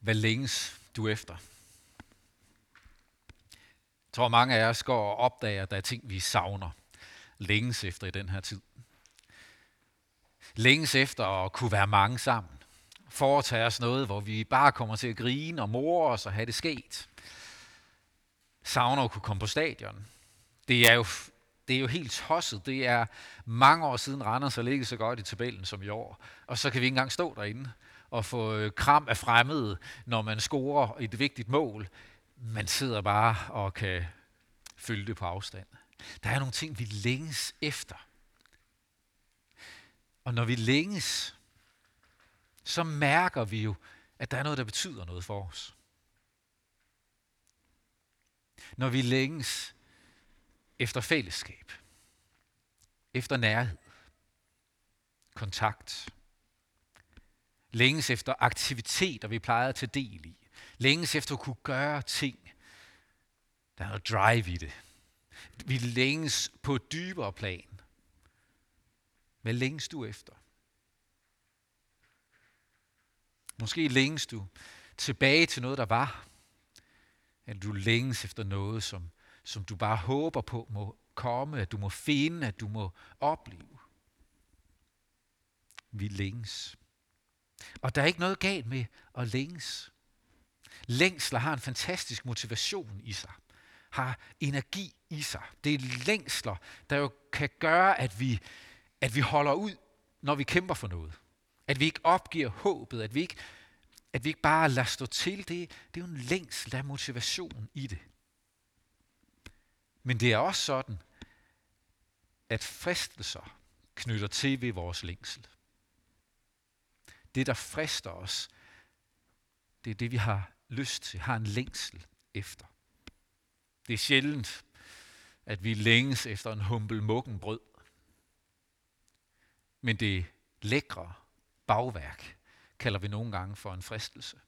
Hvad længes du efter? Jeg tror, mange af os går og opdager, at der er ting, vi savner. Længes efter i den her tid. Længes efter at kunne være mange sammen. Foretage os noget, hvor vi bare kommer til at grine og more os og have det sket. Savner at kunne komme på stadion. Det er jo, det er jo helt tosset. Det er mange år siden Randers har ligget så godt i tabellen som i år. Og så kan vi ikke engang stå derinde og få øh, kram af fremmede, når man scorer et vigtigt mål. Man sidder bare og kan følge det på afstand. Der er nogle ting, vi længes efter. Og når vi længes, så mærker vi jo, at der er noget, der betyder noget for os. Når vi længes efter fællesskab, efter nærhed, kontakt, længes efter aktiviteter, vi plejede at tage del i, længes efter at kunne gøre ting, der er noget drive i det. Vi længes på et dybere plan. Hvad længes du efter? Måske længes du tilbage til noget, der var. Eller du længes efter noget, som, som du bare håber på må komme, at du må finde, at du må opleve. Vi længes. Og der er ikke noget galt med at længes. Længsler har en fantastisk motivation i sig. Har energi i sig. Det er længsler, der jo kan gøre, at vi, at vi holder ud, når vi kæmper for noget. At vi ikke opgiver håbet, at vi ikke, at vi ikke bare lader stå til. Det, det er jo en længsel, der er motivation i det. Men det er også sådan, at fristelser knytter til ved vores længsel. Det, der frister os, det er det, vi har lyst til, har en længsel efter. Det er sjældent, at vi længes efter en humpel mukken brød. Men det lækre bagværk kalder vi nogle gange for en fristelse.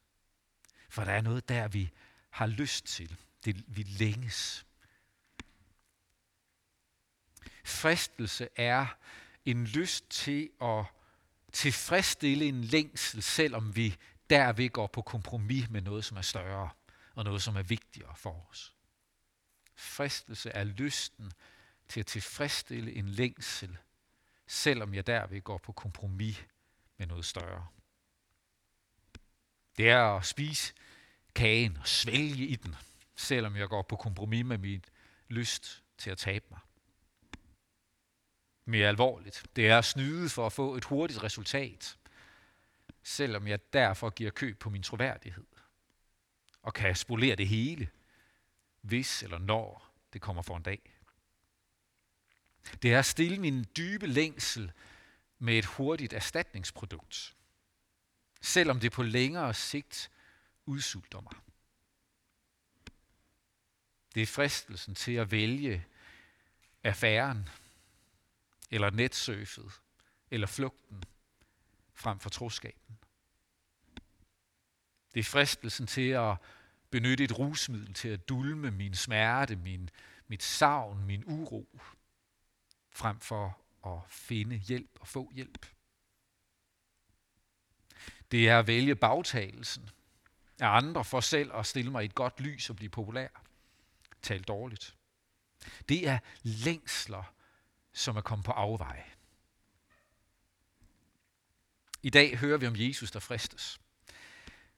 For der er noget der, vi har lyst til. Det, vi længes. Fristelse er en lyst til at tilfredsstille en længsel, selvom vi derved går på kompromis med noget, som er større og noget, som er vigtigere for os. Fristelse er lysten til at tilfredsstille en længsel, selvom jeg derved går på kompromis med noget større. Det er at spise kagen og svælge i den, selvom jeg går på kompromis med min lyst til at tabe mig. Mere alvorligt. Det er at snyde for at få et hurtigt resultat, selvom jeg derfor giver køb på min troværdighed og kan spolere det hele, hvis eller når det kommer for en dag. Det er at stille min dybe længsel med et hurtigt erstatningsprodukt, selvom det på længere sigt udsulter mig. Det er fristelsen til at vælge affæren, eller netsurfet, eller flugten, frem for troskaben. Det er fristelsen til at benytte et rusmiddel til at dulme min smerte, min, mit savn, min uro, frem for at finde hjælp og få hjælp. Det er at vælge bagtagelsen af andre for selv at stille mig i et godt lys og blive populær. Tal dårligt. Det er længsler, som er kommet på afveje. I dag hører vi om Jesus, der fristes.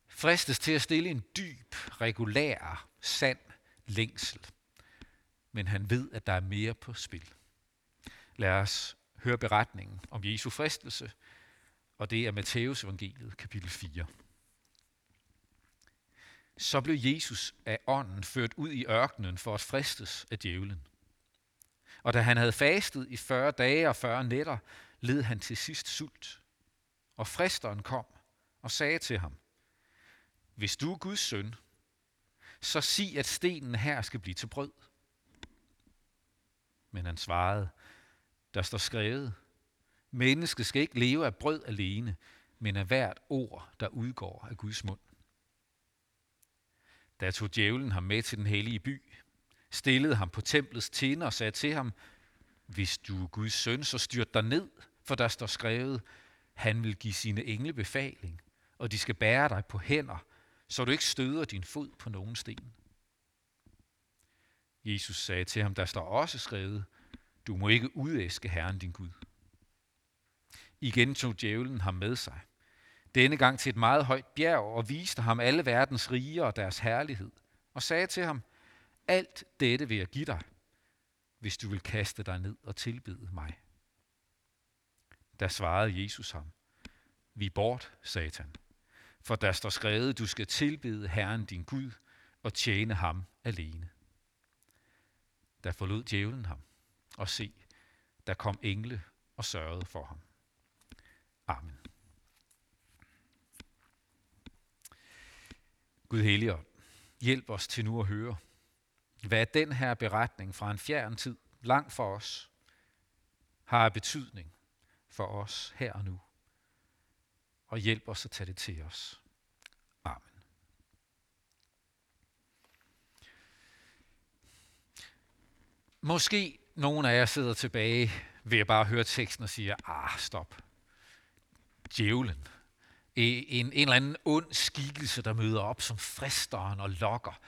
Fristes til at stille en dyb, regulær, sand længsel. Men han ved, at der er mere på spil. Lad os høre beretningen om Jesu fristelse, og det er Matteus evangeliet, kapitel 4. Så blev Jesus af ånden ført ud i ørkenen for at fristes af djævlen. Og da han havde fastet i 40 dage og 40 nætter, led han til sidst sult. Og fristeren kom og sagde til ham, Hvis du er Guds søn, så sig, at stenen her skal blive til brød. Men han svarede, der står skrevet, mennesket skal ikke leve af brød alene, men af hvert ord, der udgår af Guds mund. Da tog djævlen ham med til den hellige by, stillede ham på templets tinde og sagde til ham, hvis du er Guds søn, så styrt dig ned, for der står skrevet, han vil give sine engle befaling, og de skal bære dig på hænder, så du ikke støder din fod på nogen sten. Jesus sagde til ham, der står også skrevet, du må ikke udæske Herren din Gud. Igen tog djævlen ham med sig. Denne gang til et meget højt bjerg og viste ham alle verdens riger og deres herlighed. Og sagde til ham, alt dette vil jeg give dig, hvis du vil kaste dig ned og tilbede mig. Da svarede Jesus ham, vi bort, satan, for der står skrevet, du skal tilbede Herren din Gud og tjene ham alene. Der forlod djævlen ham, og se, der kom engle og sørgede for ham. Amen. Gud Helligånd, hjælp os til nu at høre, hvad den her beretning fra en fjern tid, langt for os, har betydning for os her og nu. Og hjælp os at tage det til os. Amen. Måske nogen af jer sidder tilbage ved at bare høre teksten og siger, ah, stop. Djævlen. E, en, en eller anden ond skikkelse, der møder op som fristeren og lokker.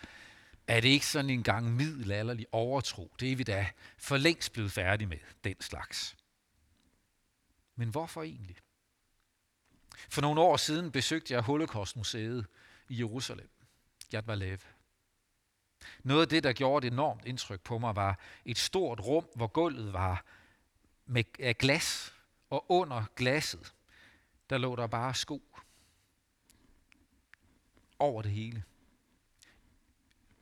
Er det ikke sådan en gang middelalderlig overtro? Det er vi da for længst blevet færdige med, den slags. Men hvorfor egentlig? For nogle år siden besøgte jeg Holocaustmuseet i Jerusalem, Yad Valev. Noget af det, der gjorde et enormt indtryk på mig, var et stort rum, hvor gulvet var med af glas, og under glasset, der lå der bare sko. Over det hele.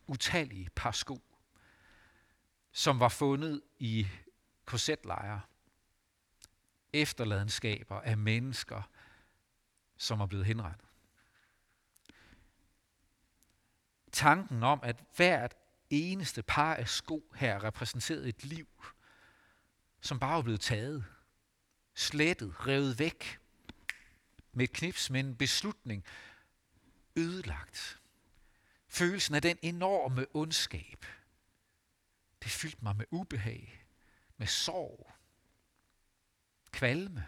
Utallige par sko, som var fundet i korsetlejre. Efterladenskaber af mennesker, som er blevet henrettet. Tanken om, at hvert eneste par af sko her repræsenterede et liv, som bare var blevet taget, slettet, revet væk, med et knips, med en beslutning, ødelagt. Følelsen af den enorme ondskab, det fyldte mig med ubehag, med sorg, kvalme.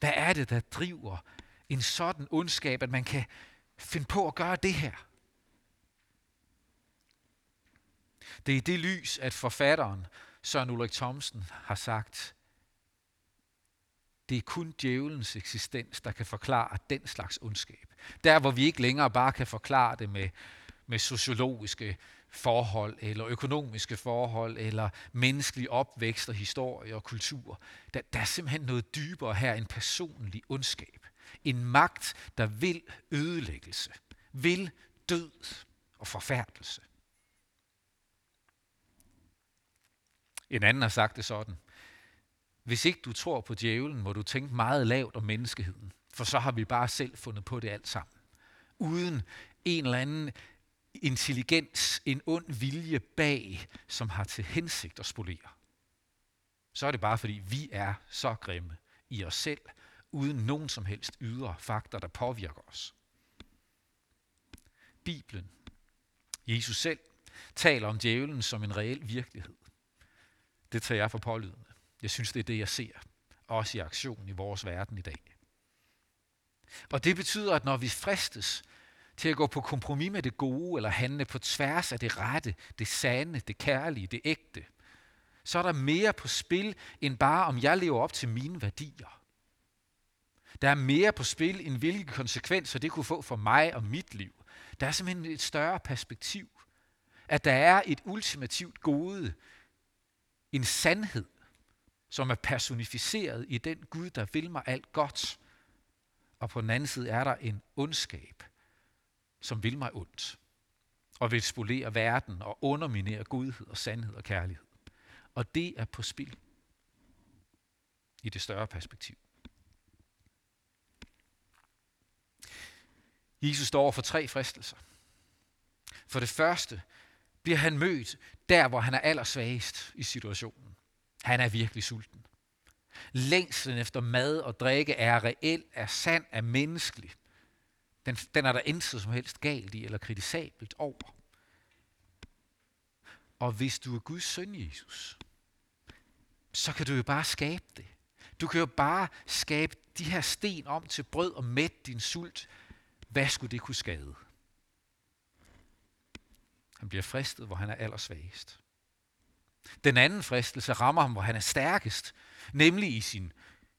Hvad er det, der driver en sådan ondskab, at man kan finde på at gøre det her? Det er i det lys, at forfatteren Søren Ulrik Thomsen har sagt, det er kun djævelens eksistens, der kan forklare den slags ondskab. Der, hvor vi ikke længere bare kan forklare det med, med sociologiske forhold, eller økonomiske forhold, eller menneskelig opvækst og historie og kultur. Der, der er simpelthen noget dybere her, en personlig ondskab. En magt, der vil ødelæggelse, vil død og forfærdelse. En anden har sagt det sådan. Hvis ikke du tror på djævlen, må du tænke meget lavt om menneskeheden, for så har vi bare selv fundet på det alt sammen. Uden en eller anden intelligens, en ond vilje bag, som har til hensigt at spolere. Så er det bare fordi, vi er så grimme i os selv, uden nogen som helst ydre faktor, der påvirker os. Bibelen, Jesus selv, taler om djævlen som en reel virkelighed. Det tager jeg for pålydende. Jeg synes, det er det, jeg ser, også i aktion i vores verden i dag. Og det betyder, at når vi fristes til at gå på kompromis med det gode, eller handle på tværs af det rette, det sande, det kærlige, det ægte, så er der mere på spil, end bare om jeg lever op til mine værdier. Der er mere på spil, end hvilke konsekvenser det kunne få for mig og mit liv. Der er simpelthen et større perspektiv. At der er et ultimativt gode, en sandhed, som er personificeret i den Gud, der vil mig alt godt. Og på den anden side er der en ondskab, som vil mig ondt, og vil spolere verden og underminere godhed og sandhed og kærlighed. Og det er på spil i det større perspektiv. Jesus står for tre fristelser. For det første bliver han mødt der, hvor han er allersvagest i situationen. Han er virkelig sulten. Længslen efter mad og drikke er reel, er sand, er menneskelig. Den, den er der intet som helst galt i eller kritisabelt over. Og hvis du er Guds søn, Jesus, så kan du jo bare skabe det. Du kan jo bare skabe de her sten om til brød og mæt din sult. Hvad skulle det kunne skade? Han bliver fristet, hvor han er allersvagest. Den anden fristelse rammer ham, hvor han er stærkest, nemlig i sin,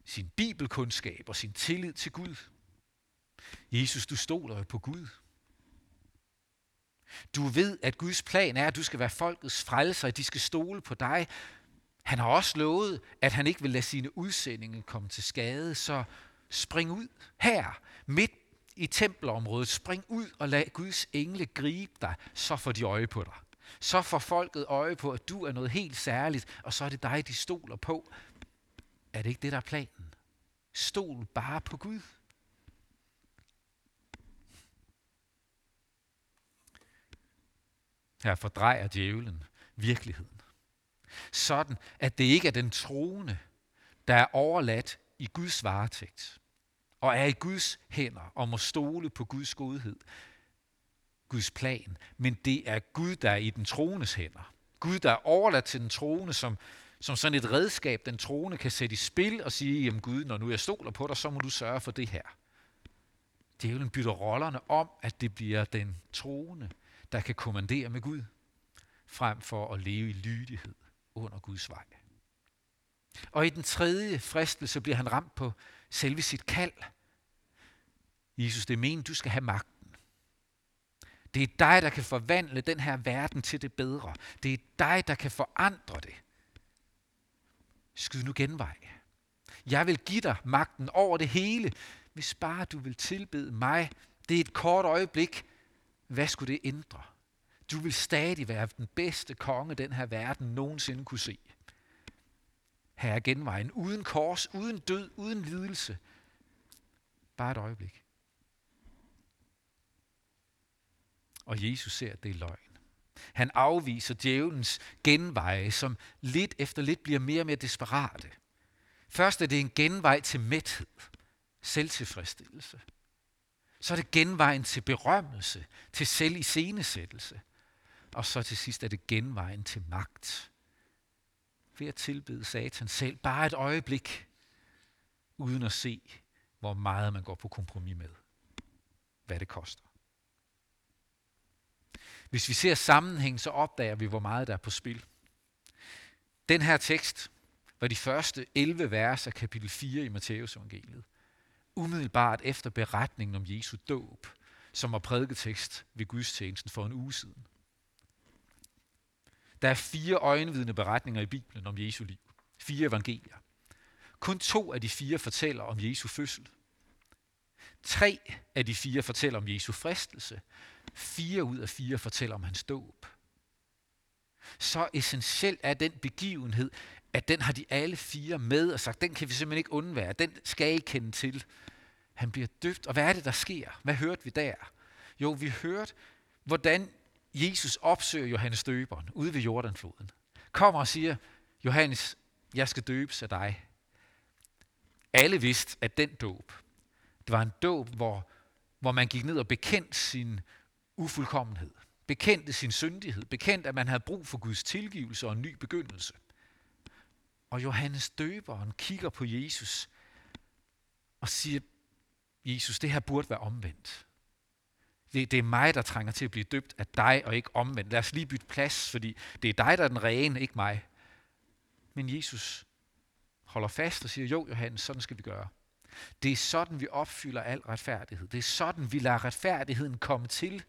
sin bibelkundskab og sin tillid til Gud. Jesus, du stoler jo på Gud. Du ved, at Guds plan er, at du skal være folkets frelser, at de skal stole på dig. Han har også lovet, at han ikke vil lade sine udsendinge komme til skade, så spring ud her, midt i tempelområdet. Spring ud og lad Guds engle gribe dig, så får de øje på dig. Så får folket øje på, at du er noget helt særligt, og så er det dig, de stoler på. Er det ikke det, der er planen? Stol bare på Gud. Her fordrejer djævlen virkeligheden. Sådan, at det ikke er den troende, der er overladt i Guds varetægt, og er i Guds hænder og må stole på Guds godhed, Guds plan, men det er Gud, der er i den troendes hænder. Gud, der er overladt til den troende, som, som sådan et redskab, den troende kan sætte i spil og sige, jamen Gud, når nu jeg stoler på dig, så må du sørge for det her. Djævlen bytter rollerne om, at det bliver den troende, der kan kommandere med Gud, frem for at leve i lydighed under Guds vej. Og i den tredje fristelse bliver han ramt på selve sit kald. Jesus, det er meningen, du skal have magten. Det er dig, der kan forvandle den her verden til det bedre. Det er dig, der kan forandre det. Skyd nu genvej. Jeg vil give dig magten over det hele, hvis bare du vil tilbede mig. Det er et kort øjeblik. Hvad skulle det ændre? Du vil stadig være den bedste konge, den her verden nogensinde kunne se. Her er genvejen. Uden kors, uden død, uden lidelse. Bare et øjeblik. Og Jesus ser, at det er løgn. Han afviser djævelens genveje, som lidt efter lidt bliver mere og mere desperate. Først er det en genvej til mæthed, selvtilfredsstillelse. Så er det genvejen til berømmelse, til selviscenesættelse. Og så til sidst er det genvejen til magt. Ved at tilbede Satan selv bare et øjeblik, uden at se, hvor meget man går på kompromis med. Hvad det koster. Hvis vi ser sammenhæng, så opdager vi, hvor meget der er på spil. Den her tekst var de første 11 vers af kapitel 4 i Matteus evangeliet. Umiddelbart efter beretningen om Jesu dåb, som var prædiketekst ved gudstjenesten for en uge siden. Der er fire øjenvidende beretninger i Bibelen om Jesu liv. Fire evangelier. Kun to af de fire fortæller om Jesu fødsel. Tre af de fire fortæller om Jesu fristelse. Fire ud af fire fortæller om hans dåb. Så essentielt er den begivenhed, at den har de alle fire med og sagt, den kan vi simpelthen ikke undvære. Den skal I kende til. Han bliver døbt. Og hvad er det, der sker? Hvad hørte vi der? Jo, vi hørte, hvordan Jesus opsøger Johannes døberen ude ved Jordanfloden. Kommer og siger, Johannes, jeg skal døbes af dig. Alle vidste, at den dåb, det var en dåb, hvor, hvor man gik ned og bekendte sin ufuldkommenhed. Bekendte sin syndighed. Bekendte, at man havde brug for Guds tilgivelse og en ny begyndelse. Og Johannes døberen kigger på Jesus og siger, Jesus, det her burde være omvendt. Det, det er mig, der trænger til at blive døbt af dig, og ikke omvendt. Lad os lige bytte plads, fordi det er dig, der er den rene, ikke mig. Men Jesus holder fast og siger, jo Johannes, sådan skal vi gøre. Det er sådan, vi opfylder al retfærdighed. Det er sådan, vi lader retfærdigheden komme til.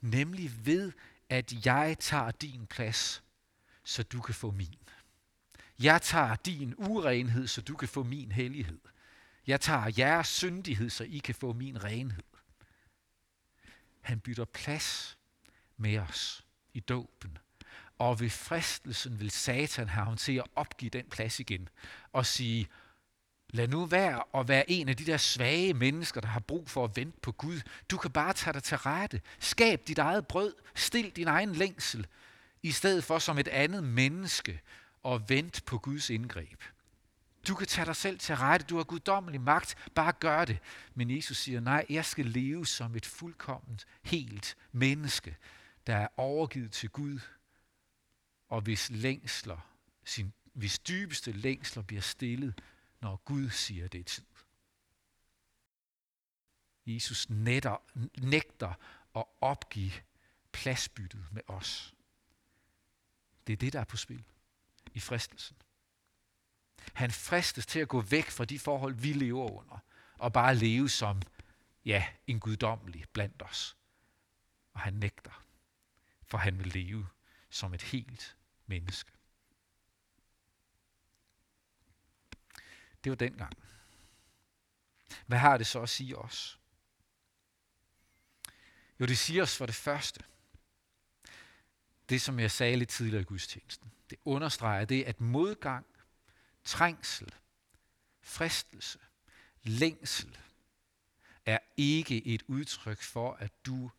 Nemlig ved, at jeg tager din plads, så du kan få min. Jeg tager din urenhed, så du kan få min hellighed. Jeg tager jeres syndighed, så I kan få min renhed. Han bytter plads med os i dåben. Og ved fristelsen vil Satan have ham til at opgive den plads igen og sige, lad nu være at være en af de der svage mennesker, der har brug for at vente på Gud. Du kan bare tage dig til rette. Skab dit eget brød. Stil din egen længsel. I stedet for som et andet menneske og vente på Guds indgreb. Du kan tage dig selv til rette. Du har guddommelig magt. Bare gør det. Men Jesus siger, nej, jeg skal leve som et fuldkomment, helt menneske, der er overgivet til Gud, og hvis længsler, sin, hvis dybeste længsler bliver stillet, når Gud siger, det er tid. Jesus netter, nægter at opgive pladsbyttet med os. Det er det, der er på spil i fristelsen. Han fristes til at gå væk fra de forhold, vi lever under, og bare leve som, ja, en guddommelig blandt os. Og han nægter, for han vil leve som et helt menneske. Det var dengang. Hvad har det så at sige os? Jo, det siger os for det første, det som jeg sagde lidt tidligere i gudstjenesten. Det understreger det, at modgang, trængsel, fristelse, længsel er ikke et udtryk for, at du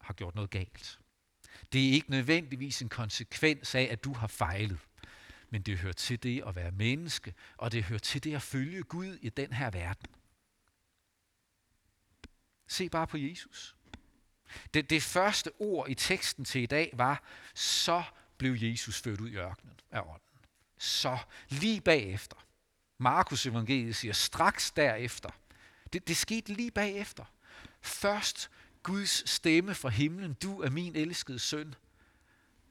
har gjort noget galt. Det er ikke nødvendigvis en konsekvens af, at du har fejlet. Men det hører til det at være menneske, og det hører til det at følge Gud i den her verden. Se bare på Jesus. Det, det første ord i teksten til i dag var, så blev Jesus ført ud i ørkenen af ånden. Så lige bagefter. Markus evangeliet siger straks derefter. Det, det skete lige bagefter. Først Guds stemme fra himlen, du er min elskede søn.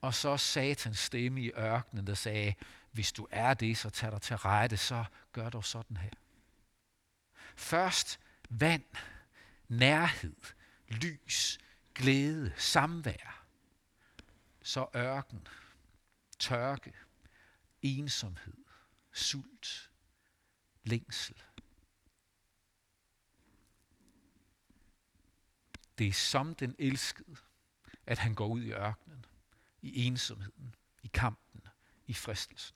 Og så satans stemme i ørkenen, der sagde, hvis du er det, så tag dig til rette, så gør du sådan her. Først vand, nærhed, lys, glæde, samvær. Så ørken, tørke, ensomhed, sult, længsel. Det er som den elskede, at han går ud i ørkenen, i ensomheden, i kampen, i fristelsen.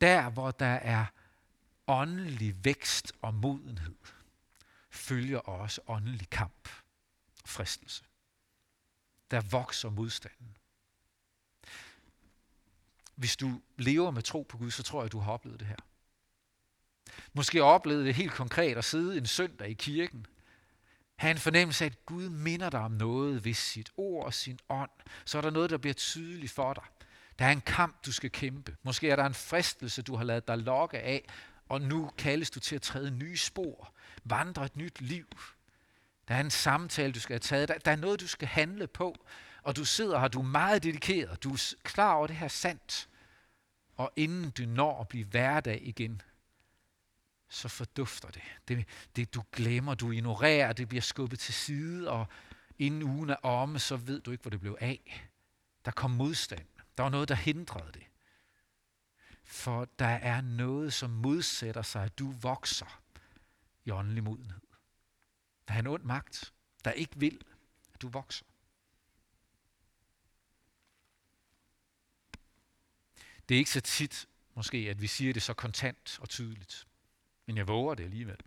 Der, hvor der er åndelig vækst og modenhed, følger også åndelig kamp og fristelse. Der vokser modstanden. Hvis du lever med tro på Gud, så tror jeg, du har oplevet det her. Måske oplevet det helt konkret at sidde en søndag i kirken have en fornemmelse af, at Gud minder dig om noget ved sit ord og sin ånd. Så er der noget, der bliver tydeligt for dig. Der er en kamp, du skal kæmpe. Måske er der en fristelse, du har lavet dig lokke af, og nu kaldes du til at træde nye spor, vandre et nyt liv. Der er en samtale, du skal have taget. Der, der er noget, du skal handle på, og du sidder her, du er meget dedikeret. Du er klar over, det her sandt. Og inden du når at blive hverdag igen, så fordufter det. det. Det du glemmer, du ignorerer, det bliver skubbet til side, og inden ugen er omme, så ved du ikke, hvor det blev af. Der kom modstand. Der var noget, der hindrede det. For der er noget, som modsætter sig, at du vokser i åndelig modenhed. Der er en ond magt, der ikke vil, at du vokser. Det er ikke så tit, måske, at vi siger det så kontant og tydeligt. Men jeg våger det alligevel.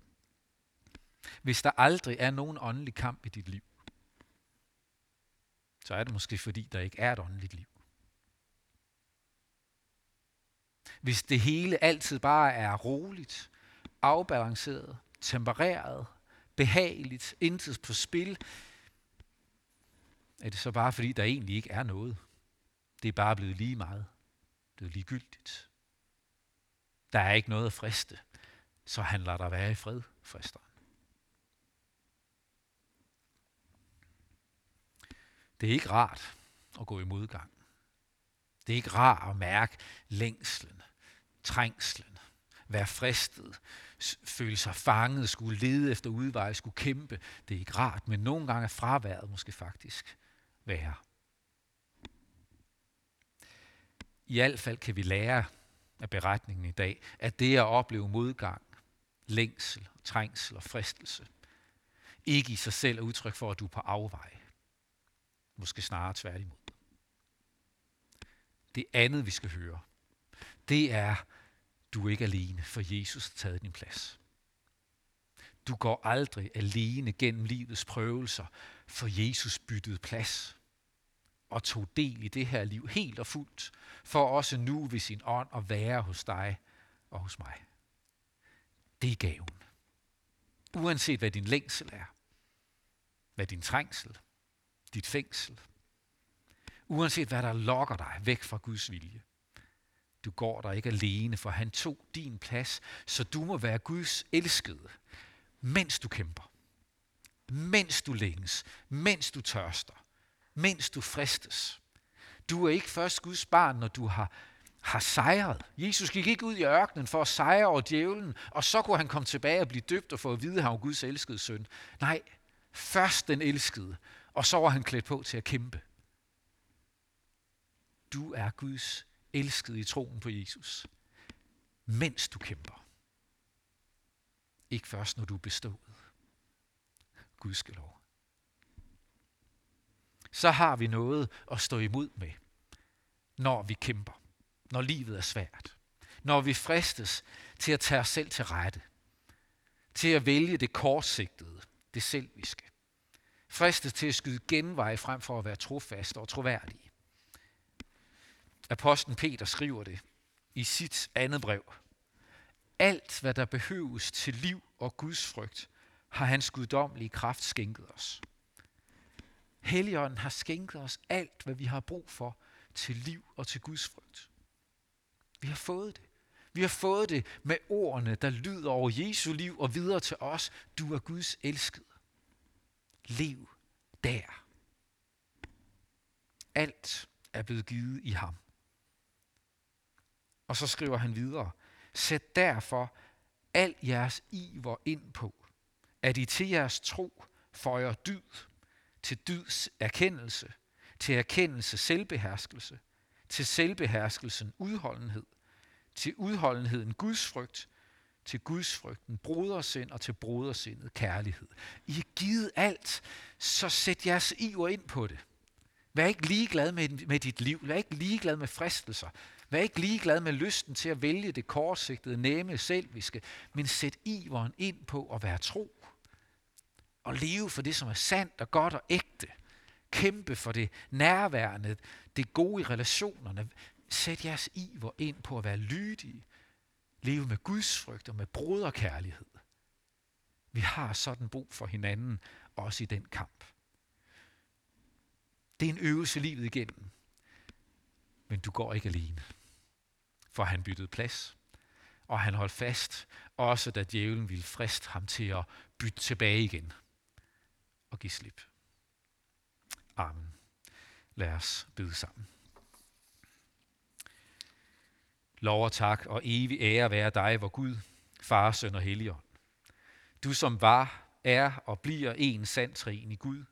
Hvis der aldrig er nogen åndelig kamp i dit liv, så er det måske fordi, der ikke er et åndeligt liv. Hvis det hele altid bare er roligt, afbalanceret, tempereret, behageligt, intet på spil, er det så bare fordi, der egentlig ikke er noget. Det er bare blevet lige meget. Det er ligegyldigt. Der er ikke noget at friste så han lader dig være i fred, frister. Det er ikke rart at gå i modgang. Det er ikke rart at mærke længslen, trængslen, være fristet, føle sig fanget, skulle lede efter udveje, skulle kæmpe. Det er ikke rart, men nogle gange er fraværet måske faktisk værre. I hvert fald kan vi lære af beretningen i dag, at det at opleve modgang længsel, trængsel og fristelse, ikke i sig selv er udtryk for, at du er på afvej. Måske snarere tværtimod. Det andet, vi skal høre, det er, du er ikke alene, for Jesus har taget din plads. Du går aldrig alene gennem livets prøvelser, for Jesus byttede plads og tog del i det her liv helt og fuldt, for også nu ved sin ånd at være hos dig og hos mig. Det er gaven. Uanset hvad din længsel er, hvad din trængsel, dit fængsel, uanset hvad der lokker dig væk fra Guds vilje. Du går der ikke alene, for han tog din plads, så du må være Guds elskede, mens du kæmper, mens du længes, mens du tørster, mens du fristes. Du er ikke først Guds barn, når du har, har sejret. Jesus gik ikke ud i ørkenen for at sejre over djævlen, og så kunne han komme tilbage og blive døbt og få at vide, at han var Guds elskede søn. Nej, først den elskede, og så var han klædt på til at kæmpe. Du er Guds elskede i troen på Jesus, mens du kæmper. Ikke først, når du er bestået. Gud skal lov. Så har vi noget at stå imod med, når vi kæmper, når livet er svært, når vi fristes til at tage os selv til rette, til at vælge det kortsigtede, det selviske, fristes til at skyde genveje frem for at være trofast og troværdige. Apostlen Peter skriver det i sit andet brev. Alt, hvad der behøves til liv og Guds frygt, har hans guddommelige kraft skænket os. Helligånden har skænket os alt, hvad vi har brug for til liv og til Guds frygt. Vi har fået det. Vi har fået det med ordene, der lyder over Jesu liv og videre til os. Du er Guds elskede. Lev der. Alt er blevet givet i ham. Og så skriver han videre, sæt derfor al jeres iver ind på, at I til jeres tro føjer dyd, til dyds erkendelse, til erkendelse selvbeherskelse, til selvbeherskelsen udholdenhed, til udholdenheden Guds frygt, til Guds frygten brodersind og til brodersindet kærlighed. I har givet alt, så sæt jeres iver ind på det. Vær ikke ligeglad med, med dit liv. Vær ikke ligeglad med fristelser. Vær ikke ligeglad med lysten til at vælge det kortsigtede, nemme, selviske, men sæt iveren ind på at være tro. Og leve for det, som er sandt og godt og ægte. Kæmpe for det nærværende, det gode i relationerne. Sæt jeres iver ind på at være lydige. Leve med Guds frygt og med broderkærlighed. Vi har sådan brug for hinanden, også i den kamp. Det er en øvelse livet igennem. Men du går ikke alene for han byttede plads. Og han holdt fast, også da djævlen ville friste ham til at bytte tilbage igen og give slip. Amen. Lad os bede sammen. Lov og tak og evig ære være dig, vor Gud, Far, Søn og Helligånd. Du som var, er og bliver en sand trin i Gud,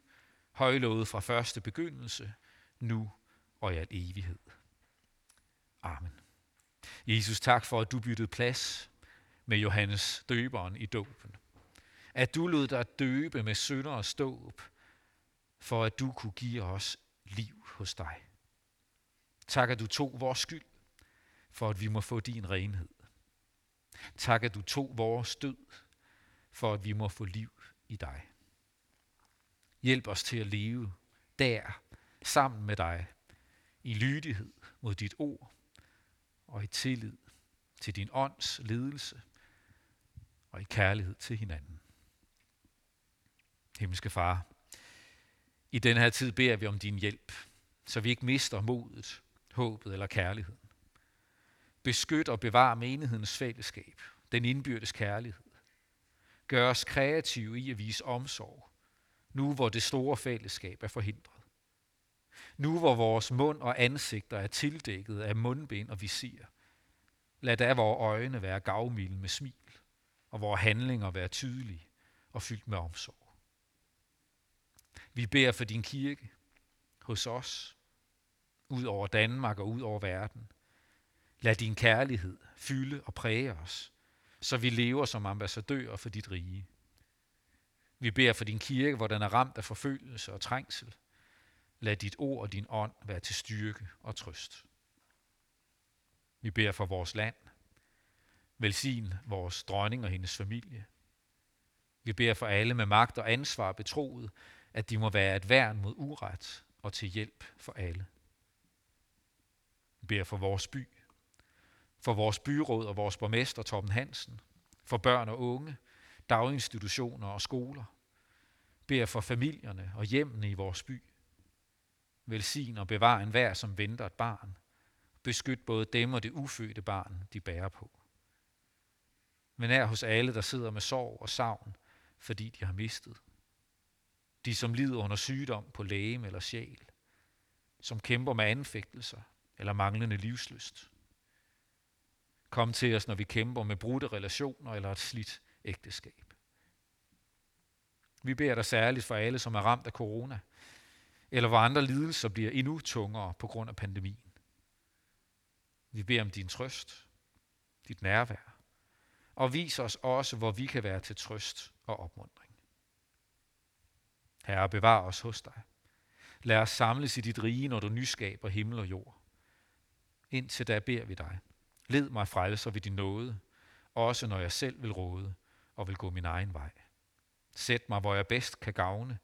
højlovet fra første begyndelse, nu og i al evighed. Amen. Jesus, tak for, at du byttede plads med Johannes døberen i dåben. At du lod dig døbe med sønder og ståb, for at du kunne give os liv hos dig. Tak, at du tog vores skyld, for at vi må få din renhed. Tak, at du tog vores død, for at vi må få liv i dig. Hjælp os til at leve der, sammen med dig, i lydighed mod dit ord, og i tillid til din ånds ledelse og i kærlighed til hinanden. Himmelske Far, i den her tid beder vi om din hjælp, så vi ikke mister modet, håbet eller kærligheden. Beskyt og bevar menighedens fællesskab, den indbyrdes kærlighed. Gør os kreative i at vise omsorg, nu hvor det store fællesskab er forhindret. Nu hvor vores mund og ansigter er tildækket af mundbind og visir, lad da vores øjne være gavmilde med smil, og vores handlinger være tydelige og fyldt med omsorg. Vi beder for din kirke hos os, ud over Danmark og ud over verden. Lad din kærlighed fylde og præge os, så vi lever som ambassadører for dit rige. Vi beder for din kirke, hvor den er ramt af forfølgelse og trængsel, Lad dit ord og din ånd være til styrke og trøst. Vi beder for vores land. Velsign vores dronning og hendes familie. Vi beder for alle med magt og ansvar betroet, at de må være et værn mod uret og til hjælp for alle. Vi beder for vores by, for vores byråd og vores borgmester Torben Hansen, for børn og unge, daginstitutioner og skoler. Beder for familierne og hjemmene i vores by. Velsign og bevar enhver, som venter et barn. Beskyt både dem og det ufødte barn, de bærer på. Men er hos alle, der sidder med sorg og savn, fordi de har mistet. De, som lider under sygdom på læge eller sjæl. som kæmper med anfægtelser eller manglende livsløst. Kom til os, når vi kæmper med brudte relationer eller et slidt ægteskab. Vi beder dig særligt for alle, som er ramt af corona, eller hvor andre lidelser bliver endnu tungere på grund af pandemien. Vi beder om din trøst, dit nærvær, og vis os også, hvor vi kan være til trøst og opmundring. Herre, bevar os hos dig. Lad os samles i dit rige, når du nyskaber himmel og jord. Indtil da beder vi dig. Led mig frelser ved din nåde, også når jeg selv vil råde og vil gå min egen vej. Sæt mig, hvor jeg bedst kan gavne,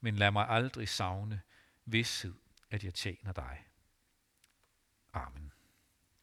men lad mig aldrig savne vidshed, at jeg tjener dig. Amen.